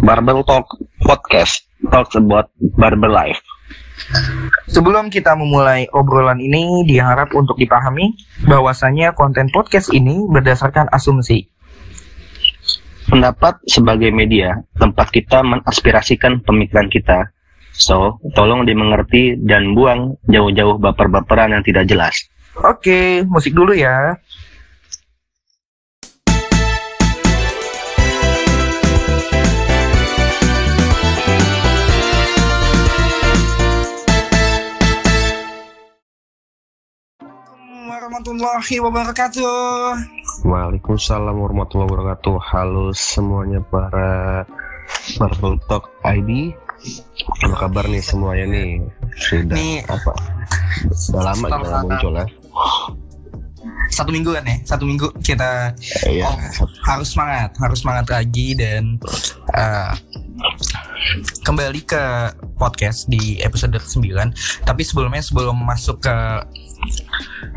Barbel Talk Podcast talks about barber life. Sebelum kita memulai obrolan ini, diharap untuk dipahami bahwasanya konten podcast ini berdasarkan asumsi. Pendapat sebagai media, tempat kita mengaspirasikan pemikiran kita. So, tolong dimengerti dan buang jauh-jauh baper-baperan yang tidak jelas. Oke, musik dulu ya. Warahmatullahi wabarakatuh. Waalaikumsalam warahmatullahi wabarakatuh. Halo semuanya para Marvel Talk ID. Apa kabar nih semuanya nih? Sudah Nih. apa? Sudah lama kita nggak muncul ya. Satu minggu kan ya? Satu minggu kita Iya. Oh, harus semangat, harus semangat lagi dan eh, kembali ke podcast di episode ke-9. Tapi sebelumnya sebelum masuk ke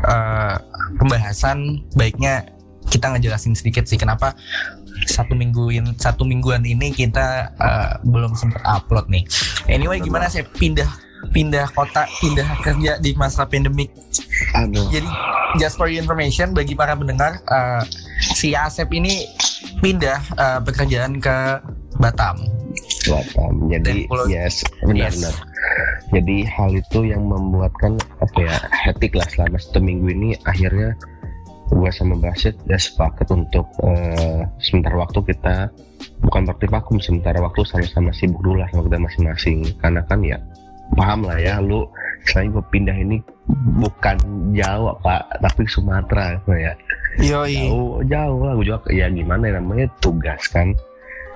eh, pembahasan, baiknya kita ngejelasin sedikit sih kenapa satu mingguin satu mingguan ini kita eh, belum sempat upload nih. Anyway, gimana saya pindah pindah kota, pindah kerja di masa pandemik Aduh. jadi just for your information bagi para pendengar, uh, si Asep ini pindah uh, pekerjaan ke Batam. Batam. Jadi pulau- yes, Yes. benar-benar. Jadi hal itu yang membuatkan apa ya hektik lah selama satu minggu ini akhirnya gue sama Basit ya sepakat untuk eh, sementara waktu kita bukan berarti vakum sementara waktu sama-sama sibuk dulu lah sama kita masing-masing karena kan ya paham lah ya lu selain gue pindah ini bukan Jawa pak tapi Sumatera ya Yoi. jauh jauh lah gue juga ya gimana ya namanya tugas kan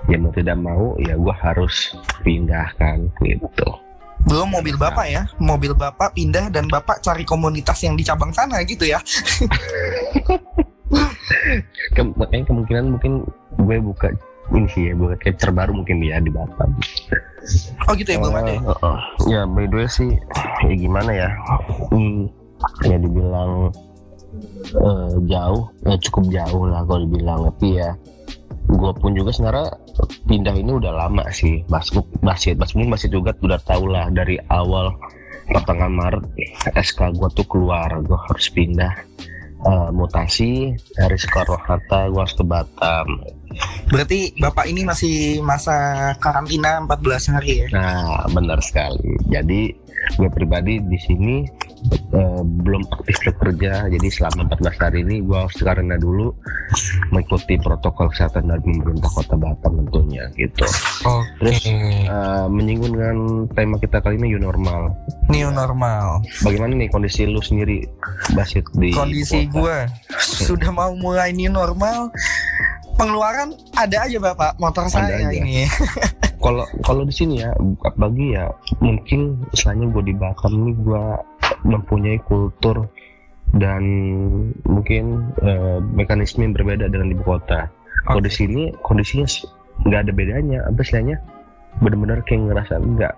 ya mau tidak mau ya gue harus pindah kan gitu Belum mobil bapak ya, mobil bapak pindah dan bapak cari komunitas yang di cabang sana gitu ya. Ke- makanya kemungkinan mungkin gue buka ini sih ya buka capture baru mungkin ya di Batam Oh gitu ya belum ada. ya? Eh, eh. ya by the way sih ya gimana ya hmm, ya dibilang eh, jauh ya cukup jauh lah kalau dibilang tapi ya gue pun juga sebenarnya pindah ini udah lama sih Basuk Basit Bas mungkin Basit juga udah tau lah dari awal pertengahan Maret SK gue tuh keluar gue harus pindah eh, mutasi dari Soekarno Hatta gue harus ke Batam Berarti bapak ini masih masa karantina 14 hari ya. Nah, benar sekali. Jadi gue pribadi di sini eh, belum aktif bekerja. Jadi selama 14 hari ini gue harus karantina dulu mengikuti protokol kesehatan dari pemerintah Kota Batam tentunya gitu. Oke. Terus eh, menyinggung dengan tema kita kali ini new normal. New normal. Bagaimana nih kondisi lu sendiri Basit di Kondisi gue sudah mau mulai new normal. Pengeluaran ada aja bapak motor Ada saya aja. ini. kalau kalau di sini ya bagi ya mungkin misalnya gue di Batam ini gue mempunyai kultur dan mungkin eh, mekanisme yang berbeda dengan ibu kota. Kalau di sini kondisinya nggak ada bedanya, apa istilahnya benar-benar kayak ngerasa nggak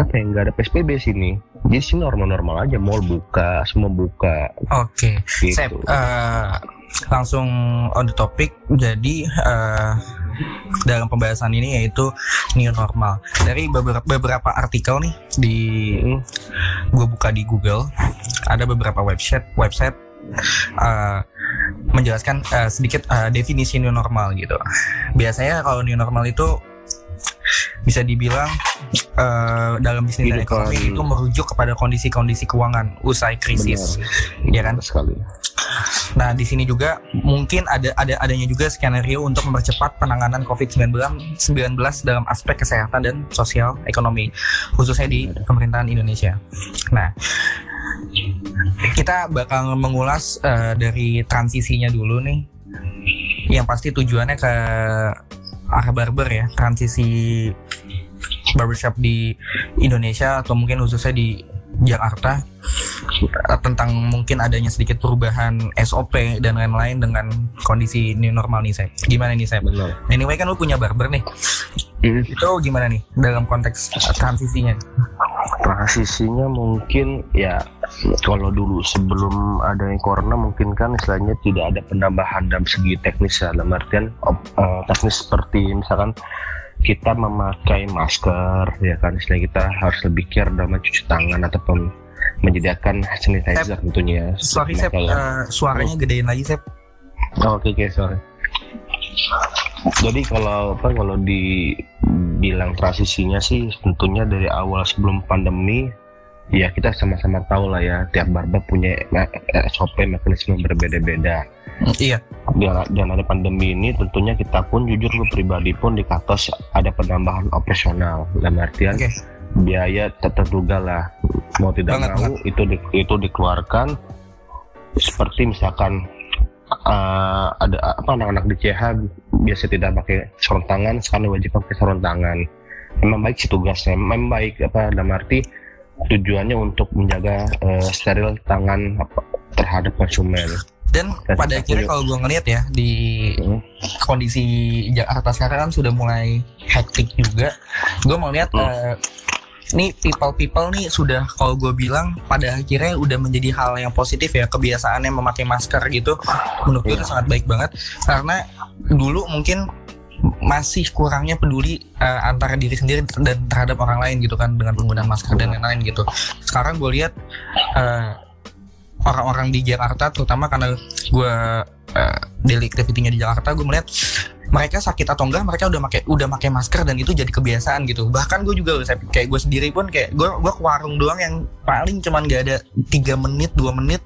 apa ya nggak ada PSBB sini. Jadi sini normal-normal aja, mall buka, semua buka. Oke. Gitu. Sep, eh, langsung on the topic. Jadi eh, dalam pembahasan ini yaitu new normal. Dari beberapa beberapa artikel nih di Mm, gue buka di Google ada beberapa website website eh, menjelaskan eh, sedikit eh, definisi new normal gitu. Biasanya kalau new normal itu bisa dibilang eh, dalam bisnis dan ekonomi itu merujuk kepada kondisi-kondisi keuangan usai krisis, ya kan? benar sekali. Nah, di sini juga mungkin ada ada adanya juga skenario untuk mempercepat penanganan COVID-19 19 dalam aspek kesehatan dan sosial ekonomi, khususnya di pemerintahan Indonesia. Nah, kita bakal mengulas eh, dari transisinya dulu nih. Yang pasti tujuannya ke arah barber ya, transisi barbershop di Indonesia atau mungkin khususnya di Jakarta eh, tentang mungkin adanya sedikit perubahan SOP dan lain-lain dengan kondisi new normal nih saya. Gimana nih saya? Benar. Anyway kan lu punya barber nih. Mm. Itu gimana nih dalam konteks transisinya? transisinya mungkin ya kalau dulu sebelum adanya corona mungkin kan istilahnya tidak ada penambahan dalam segi teknis ya dalam artian eh, teknis seperti misalkan kita memakai masker ya kan? Istilah kita harus lebih care dalam mencuci tangan ataupun menyediakan sanitizer tentunya sorry Sep. uh, suaranya gedein lagi Sep. Oh, oke okay, okay, sorry. Jadi kalau apa kalau dibilang transisinya sih tentunya dari awal sebelum pandemi ya kita sama-sama tahu lah ya tiap barber punya SOP mekanisme berbeda-beda. Iya. Dengan, ada pandemi ini tentunya kita pun jujur gue pribadi pun di Katos ada penambahan operasional dalam artian okay. biaya terduga lah mau tidak banget, mau banget. itu di, itu dikeluarkan seperti misalkan uh, ada apa anak-anak di CH biasa tidak pakai sarung tangan sekarang wajib pakai sarung tangan memang baik sih tugasnya memang baik apa dalam arti tujuannya untuk menjaga uh, steril tangan apa, terhadap konsumen dan, dan pada akhirnya kalau gue ngeliat ya di hmm. kondisi Jakarta sekarang kan sudah mulai hektik juga gue mau lihat hmm. uh, nih people people nih sudah kalau gue bilang pada akhirnya udah menjadi hal yang positif ya kebiasaannya memakai masker gitu menurut gue itu iya. sangat baik banget karena dulu mungkin masih kurangnya peduli uh, antara diri sendiri dan terhadap orang lain gitu kan dengan penggunaan masker dan lain-lain gitu. Sekarang gue lihat uh, orang-orang di Jakarta terutama karena gue uh, daily activity-nya di Jakarta gue melihat mereka sakit atau enggak mereka udah pakai udah pakai masker dan itu jadi kebiasaan gitu. Bahkan gue juga kayak gue sendiri pun kayak gue gue ke warung doang yang paling cuman gak ada tiga menit dua menit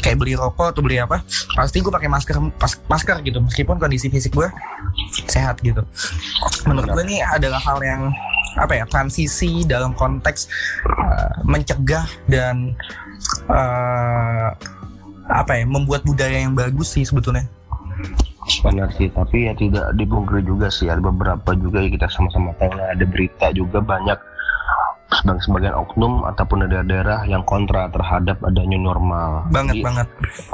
kayak beli rokok atau beli apa pasti gue pakai masker pas, masker gitu. Meskipun kondisi fisik gue sehat gitu. Menurut gue ini adalah hal yang apa ya transisi dalam konteks uh, mencegah dan uh, apa ya membuat budaya yang bagus sih sebetulnya. Benar sih tapi ya tidak dibungkiri juga sih ada beberapa juga yang kita sama-sama tahu ada berita juga banyak sebagai sebagian oknum ataupun daerah-daerah yang kontra terhadap adanya normal banget Jadi, banget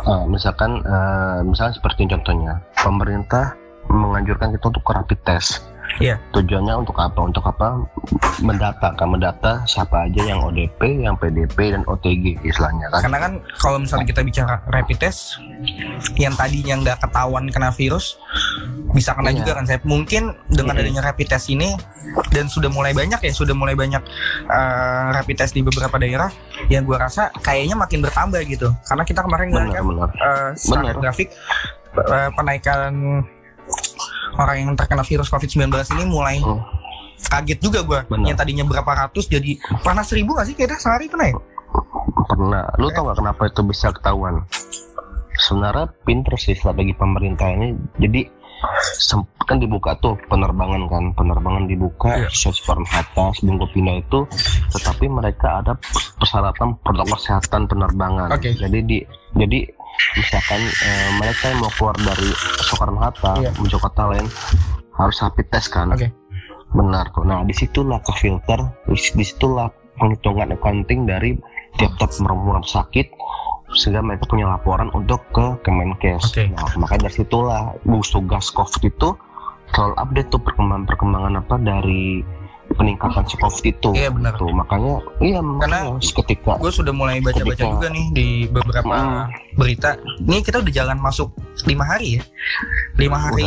uh, misalkan uh, misalnya seperti contohnya pemerintah menganjurkan kita untuk rapid test Iya. Tujuannya untuk apa? Untuk apa? Mendata, kan mendata siapa aja yang ODP, yang PDP dan OTG istilahnya kan. Karena kan kalau misalnya kita bicara rapid test yang tadinya nggak ketahuan kena virus bisa kena iya. juga kan saya. Mungkin dengan iya. adanya rapid test ini dan sudah mulai banyak ya, sudah mulai banyak uh, rapid test di beberapa daerah yang gua rasa kayaknya makin bertambah gitu. Karena kita kemarin benar, benar. Uh, secara grafik uh, penaikan orang yang terkena virus COVID-19 ini mulai oh. kaget juga gue. Yang tadinya berapa ratus jadi pernah seribu gak sih kayaknya sehari kena ya? Pernah. Lu tau gak kenapa itu bisa ketahuan? Sebenarnya pinter sih bagi pemerintah ini. Jadi kan dibuka tuh penerbangan kan penerbangan dibuka yeah. sesuai Hatta sebelum ke pindah itu tetapi mereka ada persyaratan protokol kesehatan penerbangan okay. jadi di jadi misalkan eh, mereka yang mau keluar dari Soekarno Hatta yeah. menuju kota lain harus rapid test kan okay. benar kok nah di situlah ke filter di situlah penghitungan accounting dari tiap-tiap rumah sakit sehingga mereka punya laporan untuk ke Kemenkes. Okay. Nah, makanya dari situlah gugus tugas COVID itu selalu update tuh perkembangan-perkembangan apa dari peningkatan si COVID itu. Iya benar. Tuh, makanya iya karena ketika gue sudah mulai baca-baca juga nih di beberapa berita. Ini kita udah jalan masuk lima hari ya. Lima hari.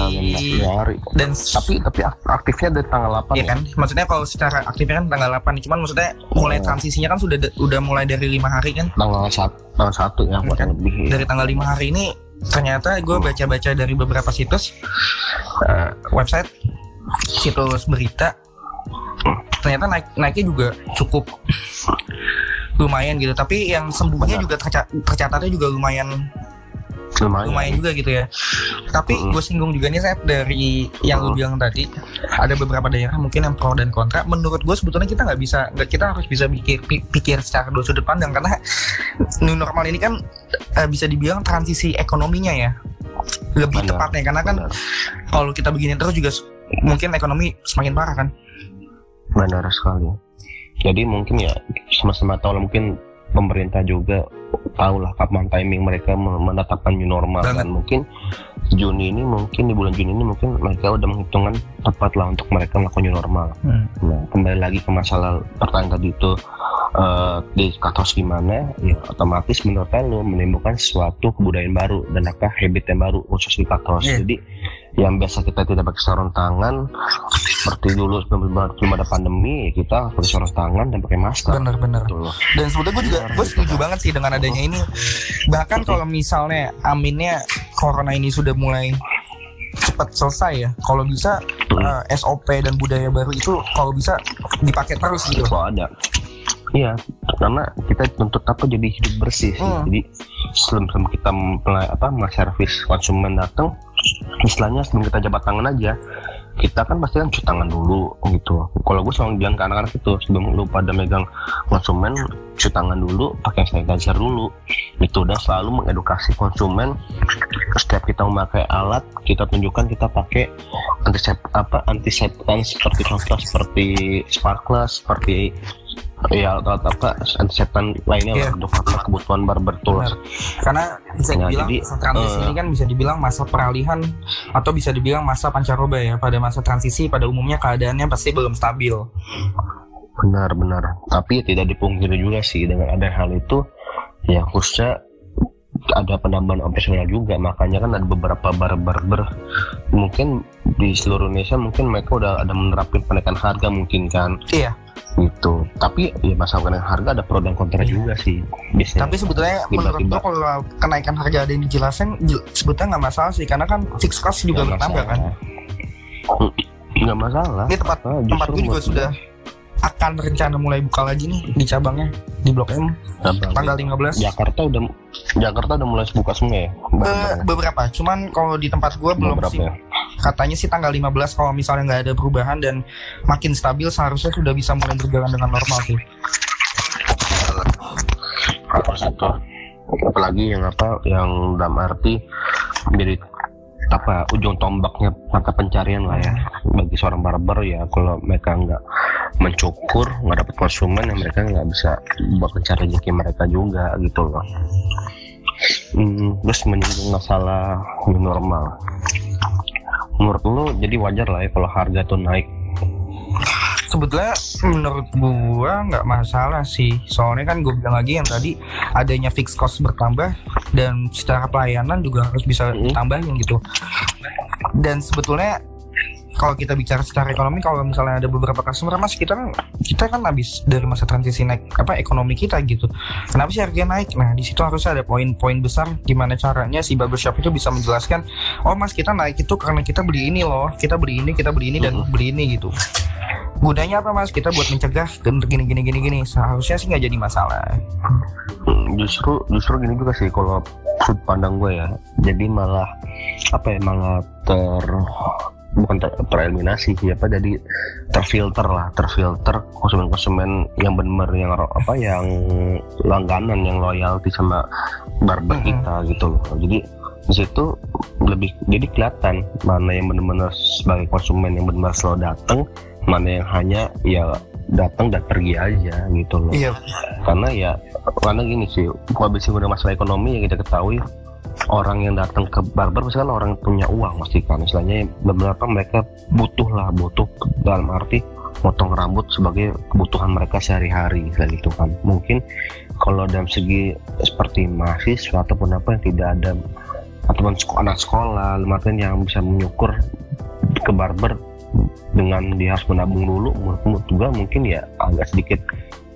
Udah, hari. Dan tapi tapi aktifnya dari tanggal 8 Iya ya? kan? Maksudnya kalau secara aktifnya kan tanggal 8 cuman maksudnya mulai oh. transisinya kan sudah udah mulai dari lima hari kan? Tanggal satu tanggal satu ya buat kan? lebih. Dari tanggal lima hari ini ternyata gue hmm. baca-baca dari beberapa situs uh, website situs berita ternyata naik naiknya juga cukup lumayan gitu. Tapi yang sembuhnya juga tercat, tercatatnya juga lumayan lumayan, lumayan juga gitu ya. Tapi mm. gue singgung juga nih saya dari yang mm. lu bilang tadi ada beberapa daerah mungkin yang pro dan kontra. Menurut gue sebetulnya kita nggak bisa nggak kita harus bisa pikir pikir secara dua sudut pandang. Karena new normal ini kan uh, bisa dibilang transisi ekonominya ya. Lebih Benar. tepatnya. Karena kan kalau kita begini terus juga mungkin ekonomi semakin parah kan benar sekali jadi mungkin ya sama-sama tahu lah mungkin pemerintah juga tahu lah kapan timing mereka menetapkan new normal dan mungkin Juni ini mungkin di bulan Juni ini mungkin mereka udah menghitungkan tepat lah untuk mereka melakukan new normal. Hmm. Nah kembali lagi ke masalah pertanyaan tadi itu uh, di katos gimana ya otomatis menurut lo menimbulkan sesuatu kebudayaan baru dan apa habit yang baru khusus di katos. Yeah. Jadi yang biasa kita tidak pakai sarung tangan seperti dulu sebelum ada pandemi kita pakai sarung tangan dan pakai masker. Bener-bener gitu dan sebetulnya gue juga gue setuju banget sih dengan adanya ini. Bahkan kalau misalnya aminnya corona ini sudah mulai cepat selesai ya kalau bisa eh, SOP dan budaya baru itu kalau bisa dipakai terus gitu. Kalau ada. Iya, karena kita tuntut apa jadi hidup bersih sih. Hmm. Jadi sebelum sebelum kita mulai apa servis konsumen datang, istilahnya sebelum kita jabat tangan aja, kita kan pasti kan cuci tangan dulu gitu. Kalau gue selalu bilang ke anak-anak itu sebelum lu pada megang konsumen, cuci tangan dulu, pakai sanitizer dulu. Itu udah selalu mengedukasi konsumen. Setiap kita memakai alat, kita tunjukkan kita pakai antisep apa antiseptan seperti contoh seperti sparkless, seperti ya alat apa antiseptan lainnya Iya. lah untuk apa kebutuhan barber tools. Karena bisa Nah, dibilang jadi, masa transisi eh, ini kan bisa dibilang masa peralihan atau bisa dibilang masa pancaroba ya pada masa transisi pada umumnya keadaannya pasti belum stabil Benar-benar. Tapi tidak dipungkiri juga sih dengan ada hal itu ya khususnya ada penambahan operasional juga makanya kan ada beberapa barber mungkin di seluruh Indonesia mungkin mereka udah ada menerapkan penaikan harga mungkin kan? Iya. Gitu. Tapi ya masalah kenaikan harga ada pro dan kontra Iya. juga sih biasanya. Tapi sebetulnya menurut kalau kenaikan harga ada yang dijelasin jel- sebetulnya nggak masalah sih karena kan fixed cost juga bertambah kan? masalah. Nggak masalah. Ini tempat Ah, tempat gue juga sudah akan rencana mulai buka lagi nih di cabangnya di Blok M Abang. tanggal 15 Jakarta udah Jakarta udah mulai buka semua ya Eh, barang-barang? beberapa cuman kalau di tempat gua belum Beberapa sih ya? katanya sih tanggal 15 kalau misalnya nggak ada perubahan dan makin stabil seharusnya sudah bisa mulai berjalan dengan normal sih apa satu apalagi yang apa yang dalam arti menjadi apa ujung tombaknya mata pencarian lah ya bagi seorang barber ya kalau mereka nggak mencukur nggak dapat konsumen ya mereka nggak bisa buat mencari rezeki mereka juga gitu loh. Hmm, terus menyinggung masalah new normal. Menurut lu jadi wajar lah ya kalau harga tuh naik. Sebetulnya menurut gua nggak masalah sih. Soalnya kan gue bilang lagi yang tadi adanya fixed cost bertambah dan secara pelayanan juga harus bisa Mm. ditambahin gitu. Dan sebetulnya kalau kita bicara secara ekonomi kalau misalnya ada beberapa customer mas kita kan kita kan habis dari masa transisi naik apa ekonomi kita gitu. Kenapa sih harganya naik? Nah di situ harusnya ada poin-poin besar gimana caranya si barbershop itu bisa menjelaskan oh mas kita naik itu karena kita beli ini loh kita beli ini kita beli ini dan Mm-mm. beli ini gitu. Gunanya apa mas? Kita buat mencegah gini gini gini gini. Seharusnya sih nggak jadi masalah. Hmm, justru justru gini juga sih kalau sudut pandang gue ya. Jadi malah apa ya malah ter bukan ter, tereliminasi sih apa jadi terfilter lah terfilter konsumen-konsumen yang benar yang apa yang langganan yang loyalty sama barber kita gitu loh. Jadi di situ lebih jadi kelihatan mana yang benar-benar sebagai konsumen yang benar selalu datang mana yang hanya ya datang dan pergi aja gitu loh. Iya. Karena ya karena gini sih kalau bisa udah masalah ekonomi yang kita ketahui orang yang datang ke barber pasti kan orang punya uang pasti kan. Istilahnya beberapa mereka butuh lah butuh dalam arti potong rambut sebagai kebutuhan mereka sehari-hari kayak gitu kan. Mungkin kalau dalam segi seperti mahasiswa ataupun apa yang tidak ada ataupun anak sekolah lemarian yang bisa menyukur ke barber dengan dia harus menabung dulu menurut juga mungkin ya agak sedikit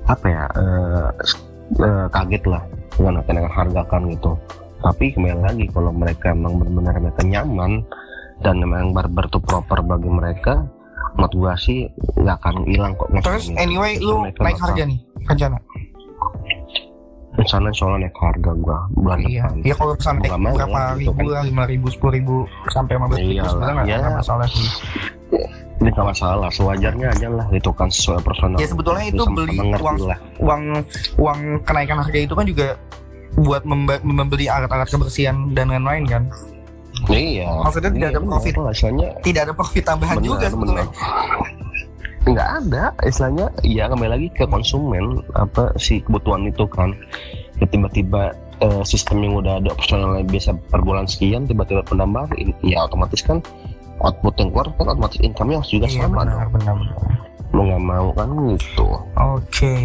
apa ya s- eh, kaget lah dengan kenaikan harga kan gitu tapi kembali lagi kalau mereka memang benar-benar mereka nyaman dan memang barber itu proper bagi mereka menurut gua sih nggak akan hilang kok. Terus anyway lu naik bakal- harga nih rencana? Insya Allah naik harga gua bulan iya. depan. Iya kalau mau berapa lah, gitu ribu kan. lah lima ribu sepuluh ribu sampai lima belas ribu sebenarnya nggak ya. masalah sih. Ini nggak masalah sewajarnya aja lah itu kan sesuai personal. Ya, sebetulnya itu beli uang- uang uang kenaikan harga itu kan juga buat membeli alat-alat kebersihan dan lain-lain kan? Iya. Maksudnya tidak Iya, ada profit. benar lah, istilahnya tidak ada profit tambahan Benar, juga sebetulnya nggak ada istilahnya ya kembali lagi ke konsumen apa si kebutuhan itu kan. Ya, tiba-tiba eh, sistem yang udah ada opsionalnya biasa per bulan sekian tiba-tiba penambahan in- ya otomatis kan output yang keluar kan otomatis income-nya harus juga iya sama benar dong. benar benar. mau nggak mau kan gitu. Oke.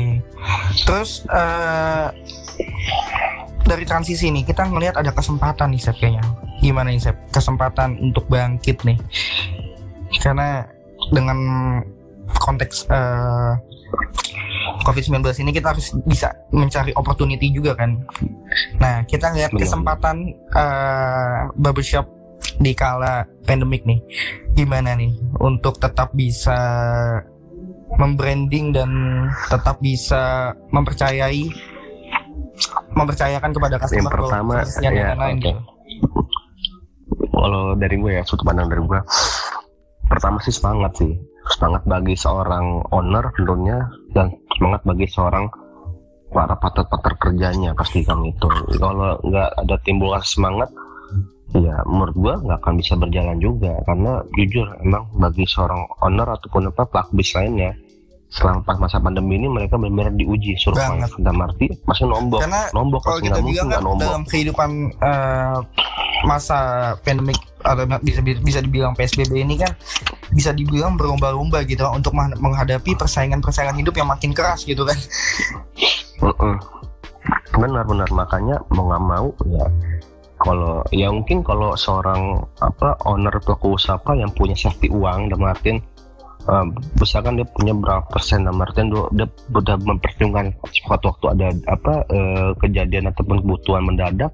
Terus eh dari transisi nih kita ngelihat ada kesempatan nih Sep kayaknya. Gimana nih Sep? Kesempatan untuk bangkit nih. Karena dengan konteks uh, COVID-19 ini kita harus bisa mencari opportunity juga kan. Nah, kita lihat kesempatan uh, barbershop di kala pandemik nih. Gimana nih untuk tetap bisa membranding dan tetap bisa mempercayai mempercayakan kepada customer yang pertama ya, lain okay. gitu. Kalau dari gue ya, sudut pandang dari gue, pertama sih semangat sih semangat bagi seorang owner tentunya dan semangat bagi seorang para partner-partner kerjanya pasti kan itu kalau nggak ada timbul semangat ya menurut gua nggak akan bisa berjalan juga karena jujur emang bagi seorang owner ataupun apa pelaku bisnis lainnya selama pas masa pandemi ini mereka benar-benar diuji survive dan arti masih nombok. Karena nombok kalau kita bilang kan nombok. dalam kehidupan uh, masa pandemik atau bisa bisa dibilang PSBB ini kan bisa dibilang berlomba-lomba gitu untuk menghadapi persaingan-persaingan hidup yang makin keras gitu kan. Benar-benar makanya mau nggak mau ya kalau ya mungkin kalau seorang apa owner pelaku usaha yang punya safety uang dan Martin uh, misalkan dia punya berapa persen dan Martin dia, sudah mempertimbangkan suatu waktu ada apa uh, kejadian ataupun kebutuhan mendadak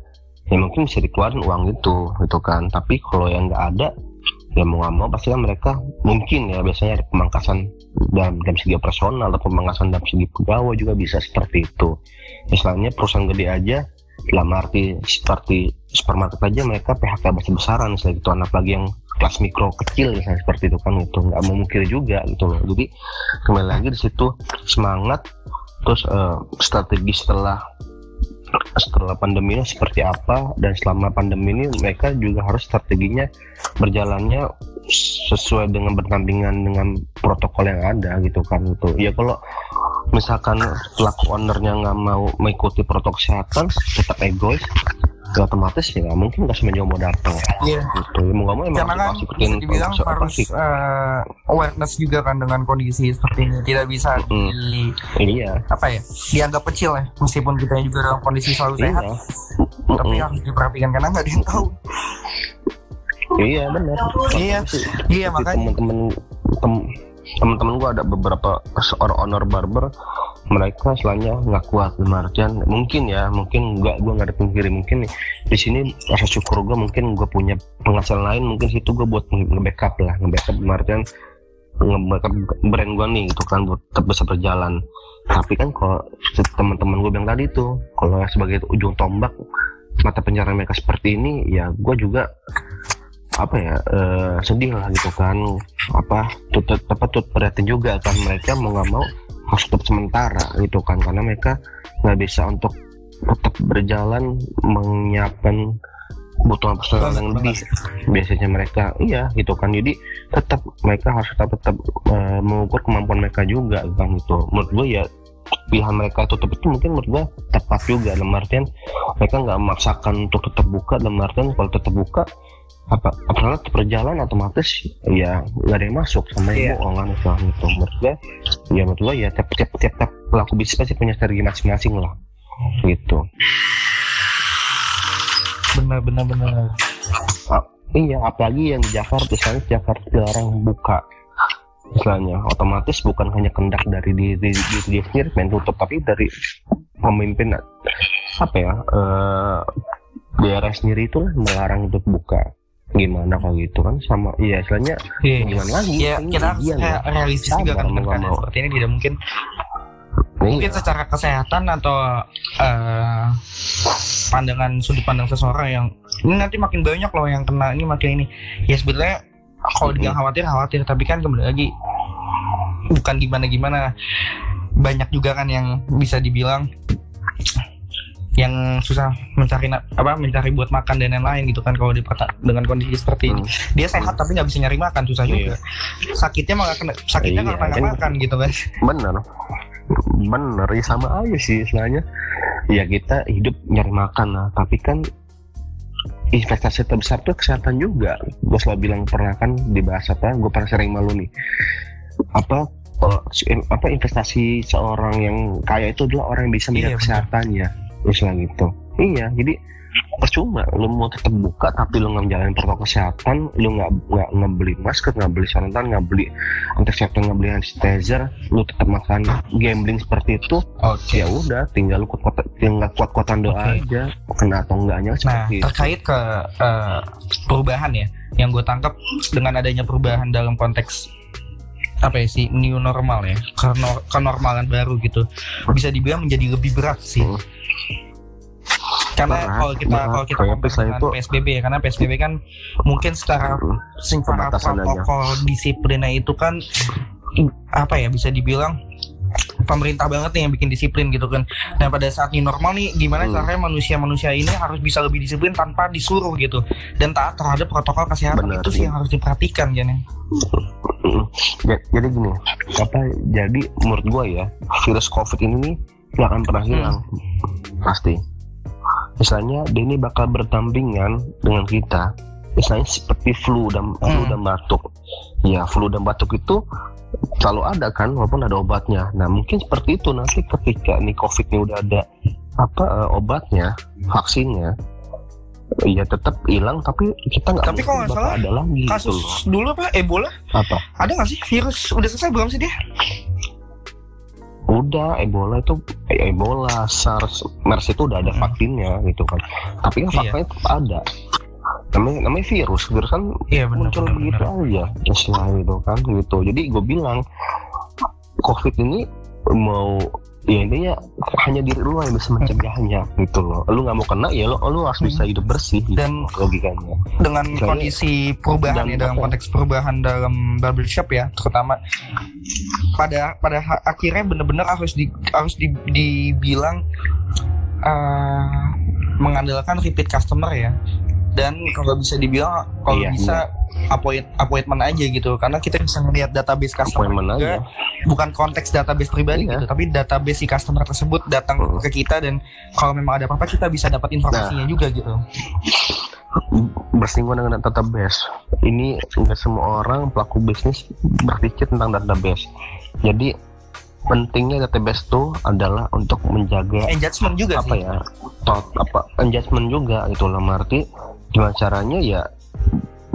ya mungkin bisa dikeluarin uang itu gitu kan. Tapi kalau yang nggak ada ya mau nggak mau pasti kan mereka mungkin ya biasanya ada pemangkasan dalam, dalam segi personal atau pemangkasan dalam segi pegawai juga bisa seperti itu. Misalnya perusahaan gede aja dalam arti seperti supermarket aja mereka PHK besar-besaran misalnya gitu anak lagi yang kelas mikro kecil misalnya seperti itu kan itu nggak mau mungkin juga gitu loh. Jadi kembali lagi di situ semangat terus uh, strategi setelah setelah pandemi ini seperti apa dan selama pandemi ini mereka juga harus strateginya berjalannya sesuai dengan bertandingan dengan protokol yang ada gitu kan itu ya kalau misalkan pelaku ownernya nggak mau mengikuti protokol kesehatan tetap egois ya otomatis ya nggak mungkin nggak semuanya mau datang. Iya. Gitu. Mau nggak mau emang karena kan bisa dibilang harus uh, awareness juga kan dengan kondisi seperti ini. Tidak bisa mm. di iya. apa ya dianggap kecil ya. Meskipun kita juga dalam kondisi selalu sehat iya. tapi harus diperhatikan karena nggak ada yang tahu. Iya benar. Iya. Iya makanya. teman-teman teman-teman gua ada beberapa seorang owner barber mereka selainnya nggak kuat artian mungkin ya mungkin nggak gue nggak ada pungkiri mungkin di sini rasa syukur gue mungkin gue punya penghasilan lain. Mungkin situ gue buat nge-backup lah nge-backup artian nge-backup brand gue nih gitu kan buat tetap bisa berjalan. Tapi kan kalau teman-teman gue bilang tadi tuh kalau sebagai ujung tombak mata pencarian mereka seperti ini ya gue juga apa ya uh, sedih lah gitu kan. Apa tutut apa tut perhatian juga kan mereka mau nggak mau harus tetap sementara gitu kan. Karena mereka nggak bisa untuk tetap berjalan menyiapkan kebutuhan personal yang lebih. biasanya mereka iya gitu kan. Jadi tetap mereka harus tetap tetap uh, mengukur kemampuan mereka juga kan itu menurut gue ya pilihan mereka tutup itu mungkin menurut gue tepat juga. Dalam artian mereka nggak memaksakan untuk tetap buka dalam artian kalau tetap buka apa apalagi perjalanan otomatis ya nggak ada yang masuk sama yeah. yang bohong kan itu. Menurut gue ya menurut gue ya tiap tiap tiap, tiap pelaku bisnis pasti punya strategi masing-masing lah. Gitu. Benar benar benar. Ah, iya apalagi yang di Jakarta misalnya Jakarta dilarang buka. Misalnya otomatis bukan hanya kendak dari diri diri dia sendiri main tutup tapi dari pemimpin apa ya uh, daerah sendiri itu melarang untuk buka gimana kalau gitu kan sama iya istilahnya yeah. gimana lagi ya kita harus ya. realistis juga kan dengan mau. seperti ini tidak mungkin iya. mungkin secara kesehatan atau uh, pandangan sudut pandang seseorang yang ini nanti makin banyak loh yang kena ini makin ini ya sebetulnya kalau dia khawatir khawatir tapi kan kembali lagi bukan gimana gimana banyak juga kan yang bisa dibilang yang susah mencari apa mencari buat makan dan lain-lain gitu kan kalau di dengan kondisi seperti ini. Hmm. dia sehat tapi nggak bisa nyari makan susah juga. Iya. sakitnya malah kena sakitnya iya, nggak makan gitu kan. Bener. Bener ya sama aja sih istilahnya. Ya kita hidup nyari makan lah tapi kan investasi terbesar tuh kesehatan juga. Gue selalu bilang pernah kan dibahas apa gue pernah sering malu nih. Apa uh, apa investasi seorang yang kaya itu adalah orang yang bisa menjaga iya, kesehatannya istilah gitu iya jadi percuma lu mau tetap buka tapi lu nggak menjalani protokol kesehatan lu nggak nggak ngebeli masker nggak beli santan nggak beli antiseptik nggak beli sanitizer lu tetap makan gambling seperti itu Oke. ya udah tinggal lu kuat tinggal kuat kuatan doa Oke. aja kena atau enggaknya Nah, seperti itu terkait ke eh, perubahan ya, yang gue tangkap dengan adanya perubahan dalam konteks apa ya sih new normal ya, kenor- kenormalan baru gitu, bisa dibilang menjadi lebih berat sih. Hmm. Karena kalau kita kalau kita misalnya dengan itu- PSBB ya, karena PSBB kan mungkin secara secara Pembatasan aja. protokol disiplinnya itu kan apa ya bisa dibilang pemerintah banget nih yang bikin disiplin gitu kan. Dan pada saat new normal nih gimana Hmm. caranya manusia-manusia ini harus bisa lebih disiplin tanpa disuruh gitu dan taat terhadap protokol kesehatan Benar, itu sih iya. yang harus diperhatikan Jan ya. Mm. Ja- jadi gini apa jadi menurut gua ya virus covid ini nih nggak akan pernah hilang pasti misalnya dia ini bakal berdampingan dengan kita misalnya seperti flu dan flu Hmm. dan batuk ya flu dan batuk itu selalu ada kan walaupun ada obatnya nah mungkin seperti itu nanti ketika nih covid ini udah ada apa eh, obatnya vaksinnya ya tetap hilang tapi kita nggak Tapi kalau nggak salah, ada lagi gitu Kasus loh dulu apa Ebola apa ada nggak sih virus udah selesai belum sih dia? udah Ebola itu eh, Ebola, SARS, MERS itu udah ada Hmm. vaksinnya gitu kan. Tapi kan Iya. vaksinnya tetap ada. Namanya, namanya virus, virus kan Iya benar muncul benar. begitu benar. aja, istilah gitu kan gitu. Jadi gue bilang COVID ini mau ya intinya hanya diri lu yang bisa mencegahnya gitu loh. Lu nggak mau kena ya lu, lu harus bisa hidup bersih gitu Dan- logikanya. dengan Misalnya- kondisi perubahan ya dalam ya? konteks perubahan dalam barbershop ya terutama pada pada akhirnya benar-benar harus di harus di- dibilang eh, mengandalkan repeat customer ya dan kalau bisa dibilang kalau Iya, bisa appoint, appointment aja gitu karena kita bisa melihat database customer Appointment juga aja. bukan konteks database pribadi Iya. gitu tapi database si customer tersebut datang Hmm. ke kita dan kalau memang ada apa-apa kita bisa dapat informasinya Nah. juga gitu bersinggungan dengan database. Ini nggak semua orang pelaku bisnis berpikir tentang database. Jadi pentingnya database itu adalah untuk menjaga engagement juga apa sih ya tot apa engagement juga gitu lah arti gimana caranya ya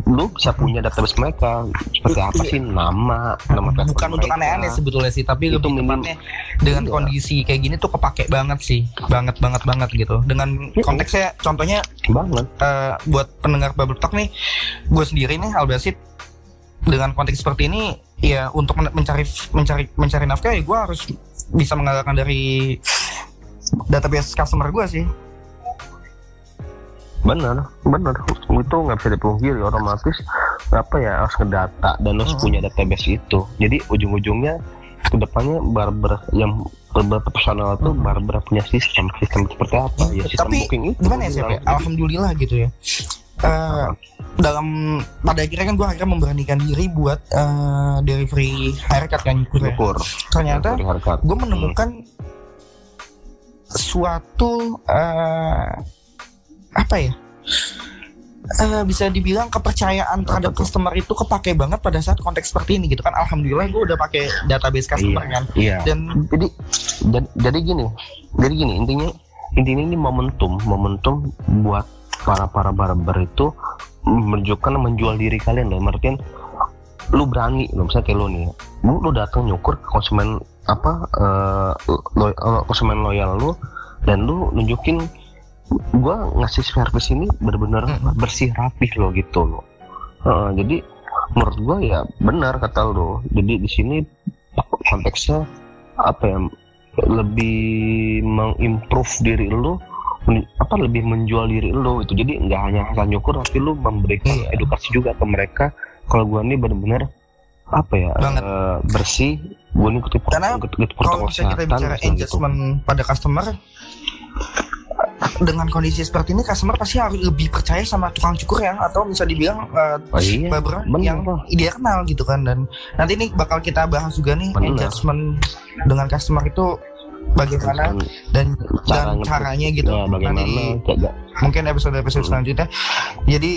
lu bisa punya database mereka. Seperti apa sih? Nama nama bukan untuk aneh-aneh sebetulnya sih tapi Itu lebih tepatnya dengan Iya. kondisi kayak gini tuh kepake banget sih. Banget banget banget gitu. Dengan Iya. konteksnya contohnya banget. eh, buat pendengar Bubble Talk nih gue sendiri nih Albasit dengan konteks seperti ini ya untuk men- mencari mencari mencari nafkah ya gue harus bisa mengandalkan dari database customer gue sih bener bener. Itu nggak bisa dipungkiri otomatis apa ya harus ngedata dan harus Hmm. punya database itu. Jadi ujung-ujungnya ke depannya barber yang barber profesional itu Hmm. barber punya sistem. Sistem seperti apa? Ya sistem Tapi booking itu gimana ya sih bilang. alhamdulillah gitu ya. Eh, dalam pada akhirnya kan gue akhirnya memberanikan diri buat eh, delivery haircut kan ya. Ternyata gue menemukan suatu eh, apa ya Eh, bisa dibilang kepercayaan terhadap customer itu kepake banget pada saat konteks seperti ini gitu kan alhamdulillah gue udah pakai database customer Iya. kan Iya. dan jadi jadi, jadi gini jadi gini intinya intinya ini momentum momentum buat para para barber itu menunjukkan menjual diri kalian loh Martin lu berani lo misalnya kayak lu nih lu, lu datang nyukur ke konsumen apa eh, lo, eh, konsumen loyal lu dan lu nunjukin gua ngasih service ini benar-benar Mm-mm. bersih rapih loh gitu loh Heeh, jadi menurut gua ya benar kata lo jadi di sini konteksnya apa ya lebih mengimprove diri men- apa lebih menjual diri lu itu jadi nggak hanya asal nyukur tapi lu memberikan Iya. edukasi juga ke mereka kalau gua ini benar-benar apa ya Banget. eh, bersih gua ini ikut Karena kalau misalnya kita bicara gitu. engagement pada customer dengan kondisi seperti ini customer pasti harus lebih percaya sama tukang cukur ya atau bisa dibilang eh, oh, iya barber bener yang dia kenal gitu kan. Dan nanti ini bakal kita bahas juga nih Bener. engagement dengan customer itu bagaimana Dan dan cara dan nge- caranya gitu. Ya, bagaimana nanti jaga mungkin episode episode Hmm. selanjutnya. Jadi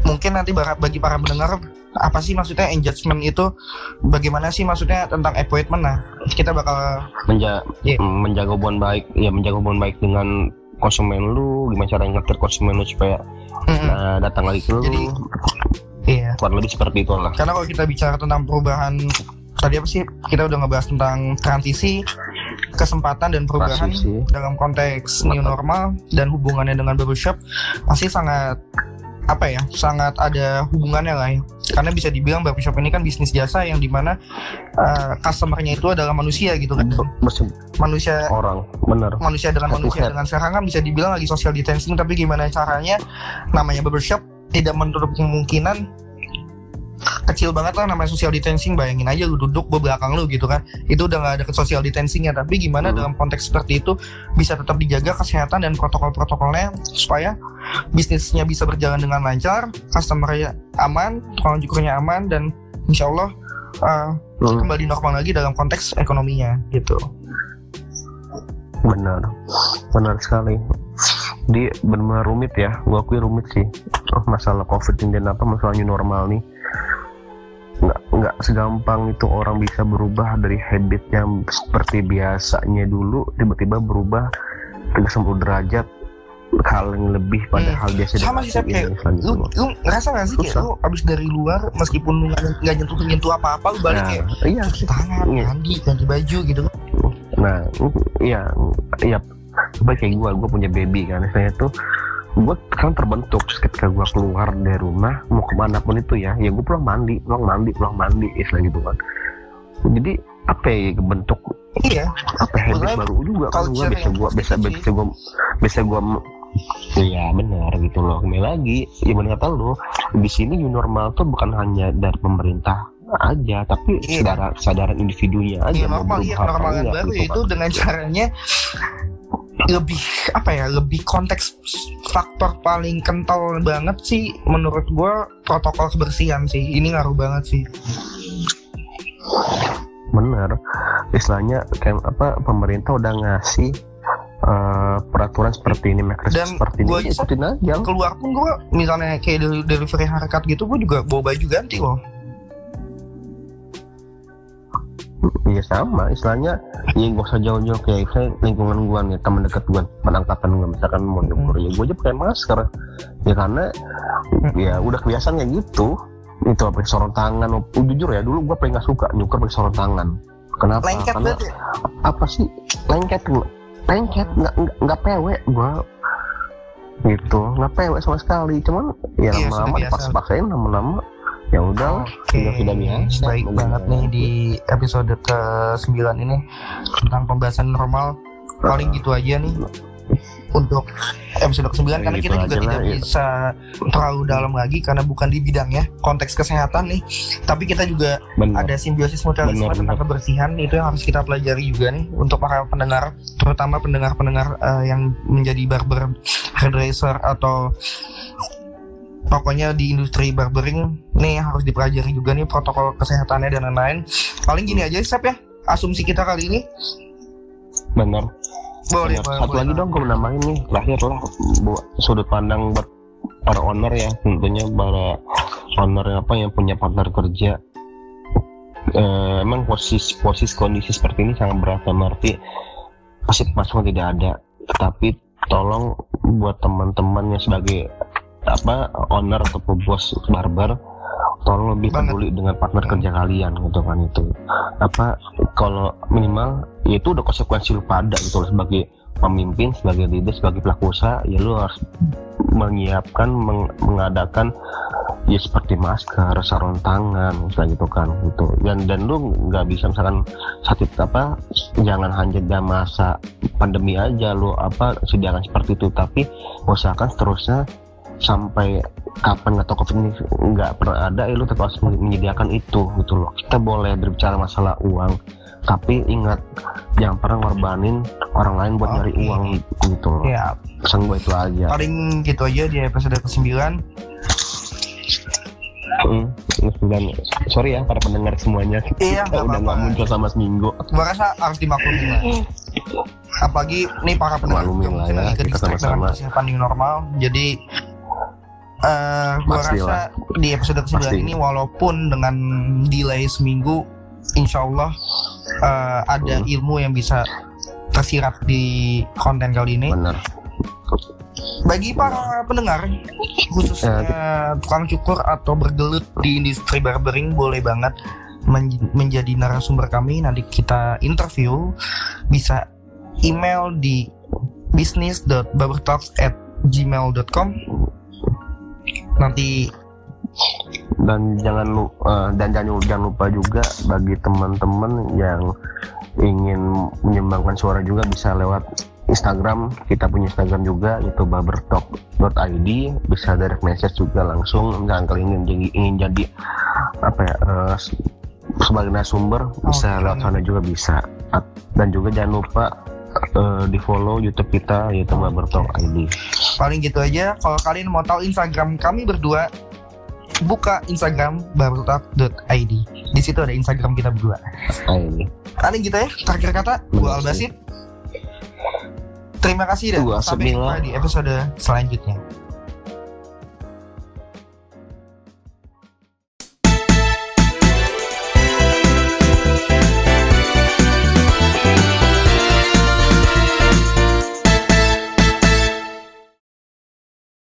mungkin nanti bagi para pendengar apa sih maksudnya engagement itu? Bagaimana sih maksudnya tentang appointment nah kita bakal menja Iya. menjaga hubungan baik ya menjaga hubungan baik dengan konsumen lu gimana cara ngetir konsumen lu supaya Mm-mm. uh, datang lagi ke lu Jadi, Iya. kurang lebih seperti itu lah Karena kalau kita bicara tentang perubahan tadi apa sih? Kita udah ngebahas tentang transisi, kesempatan dan perubahan Transisi. dalam konteks new normal dan hubungannya dengan barbershop pasti sangat apa ya sangat ada hubungannya lah ya. Karena bisa dibilang barbershop ini kan bisnis jasa yang di mana uh, customernya itu adalah manusia gitu kan. Mesin manusia orang bener manusia dengan Head manusia head. dengan sekarang kan bisa dibilang lagi social distancing tapi gimana caranya? Namanya barbershop tidak menutup kemungkinan kecil banget lah namanya social distancing bayangin aja lu duduk gue belakang lu gitu kan. Itu udah nggak ada ke social distancingnya. Tapi gimana Hmm. dalam konteks seperti itu bisa tetap dijaga kesehatan dan protokol-protokolnya supaya bisnisnya bisa berjalan dengan lancar customernya aman tukang cukurnya aman dan insya Allah uh, Hmm, kembali normal lagi dalam konteks ekonominya gitu. Benar. Benar sekali di benar rumit ya. Gua akui rumit sih. Oh, masalah covid ini dan apa masalah new normal nih. Nggak nggak segampang itu orang bisa berubah dari habit yang seperti biasanya dulu tiba-tiba berubah 360 derajat hal yang lebih pada Hmm. hal biasa sama sih kayak lu lu ngerasa gak sih kayak lu abis dari luar meskipun lu nggak nggak nyentuh nyentuh apa apa lu balik kayak nah, iya cuci tangan Iya. mandi ganti baju gitu. Nah, iya, iya. Coba kayak gue, gue punya baby kan. Saya tuh, gue kan terbentuk ketika gue keluar dari rumah mau ke mana pun itu ya, ya gue pulang mandi, pulang mandi, pulang mandi, istilah gitu kan. Jadi apa ya bentuk iya apa habit Makanya baru juga kan gue bisa yang gue bisa bisa gue bisa gue Iya benar gitu loh kembali lagi ya benar kata lo di sini new normal tuh bukan hanya dari pemerintah aja tapi Iya. kesadaran kesadaran individunya aja iya mau normal iya berubah normal enggak baru gitu itu kan. dengan caranya lebih apa ya lebih konteks faktor paling kental banget sih menurut gua protokol kebersihan sih. Ini ngaruh banget sih. Bener. Istilahnya kayak apa pemerintah udah ngasih eh, peraturan seperti ini makers Dan seperti gua ini aja. keluar pun gua misalnya kayak del- delivery harkat gitu gua juga bawa baju ganti loh iya sama. Istilahnya ya gak usah jauh-jauh kayak saya lingkungan gua nih teman dekat gua penangkapan gua misalkan mau nyukur. Ya gua aja pakai masker. Ya karena ya udah kebiasaan kayak gitu. Itu pakai sarung tangan. Oh, jujur ya dulu gua paling gak suka nyukur pakai sarung tangan. Kenapa? Lengket karena ya? apa sih? Lengket lengket nggak nggak pewe gua. Gitu. Nggak pewe sama sekali. Cuman ya Iya, lama-lama biasa. dipaksa-paksain lama-lama ya udah Oke, sudah sudah biasa baik Bener. banget nih di episode ke-9 ini tentang pembahasan normal. Paling gitu aja nih untuk episode ke-9 Ya, karena gitu kita juga tidak ya. bisa terlalu dalam lagi karena bukan di bidangnya konteks kesehatan nih. Tapi kita juga benar ada simbiosis mutualisme Benar, tentang benar. kebersihan itu yang harus kita pelajari juga nih untuk para pendengar terutama pendengar-pendengar eh, yang menjadi barber hairdresser atau pokoknya di industri barbering nih harus dipelajari juga nih protokol kesehatannya dan lain-lain. Paling gini aja Sep ya asumsi kita kali ini. Benar. Boleh boleh, satu boleh. lagi dong gue nambahin nih. Terakhir lah buat sudut pandang buat para owner ya. Tentunya para owner yang apa yang punya partner kerja. Eh, emang posisi posisi kondisi seperti ini sangat berat dan arti pasti pemasukan tidak ada. Tapi tolong buat teman-teman yang sebagai apa owner atau bos barber tolong lebih Banget. peduli dengan partner Hmm. kerja kalian gitu kan itu apa kalau minimal ya itu udah konsekuensi lu pada gitu loh sebagai pemimpin sebagai leader sebagai pelaku usaha ya lu harus menyiapkan meng- mengadakan ya seperti masker sarung tangan misalnya gitu kan gitu dan dan lu nggak bisa misalkan saat itu apa jangan hanya dalam masa pandemi aja lu apa sediakan seperti itu tapi usahakan seterusnya sampai kapan atau covid ini nggak pernah ada ya lu tetap harus menyediakan itu gitu loh. Kita boleh berbicara masalah uang tapi ingat jangan pernah ngorbanin orang lain buat nyari Oke. uang gitu loh. Ya pesan gue itu aja. Paling gitu aja di episode ke-9 Hmm, dan sorry ya para pendengar semuanya. Iya, kita udah nggak muncul sama seminggu. Gua rasa harus dimaklumin lah. Apalagi nih para pendengar Maklumin juga lah ya, ke kita sama-sama. persiapan new normal. Jadi eh gua Pasti rasa lah. di episode ke-9 Pasti. ini walaupun dengan delay seminggu insya Allah eh, ada Hmm. ilmu yang bisa tersirat di konten kali ini bener bagi para pendengar khususnya tukang cukur atau bergelut di industri barbering boleh banget men- menjadi narasumber kami nanti kita interview bisa email di business.barbertalks at gmail.com nanti dan jangan lupa dan jangan, jangan lupa juga bagi teman-teman yang ingin menyumbangkan suara juga bisa lewat Instagram. Kita punya Instagram juga itu barbertalk.id bisa direct message juga langsung. Misalkan kalian ingin jadi, ingin jadi apa ya uh, sebagai narasumber bisa lewat sana juga bisa. Dan juga jangan lupa uh, di follow YouTube kita yaitu barbertalk.id paling gitu aja. Kalau kalian mau tahu Instagram kami berdua buka Instagram barbertalk.id di situ ada Instagram kita berdua. ID paling gitu ya terakhir kata gua Albasit. Terima kasih dan sampai jumpa di episode selanjutnya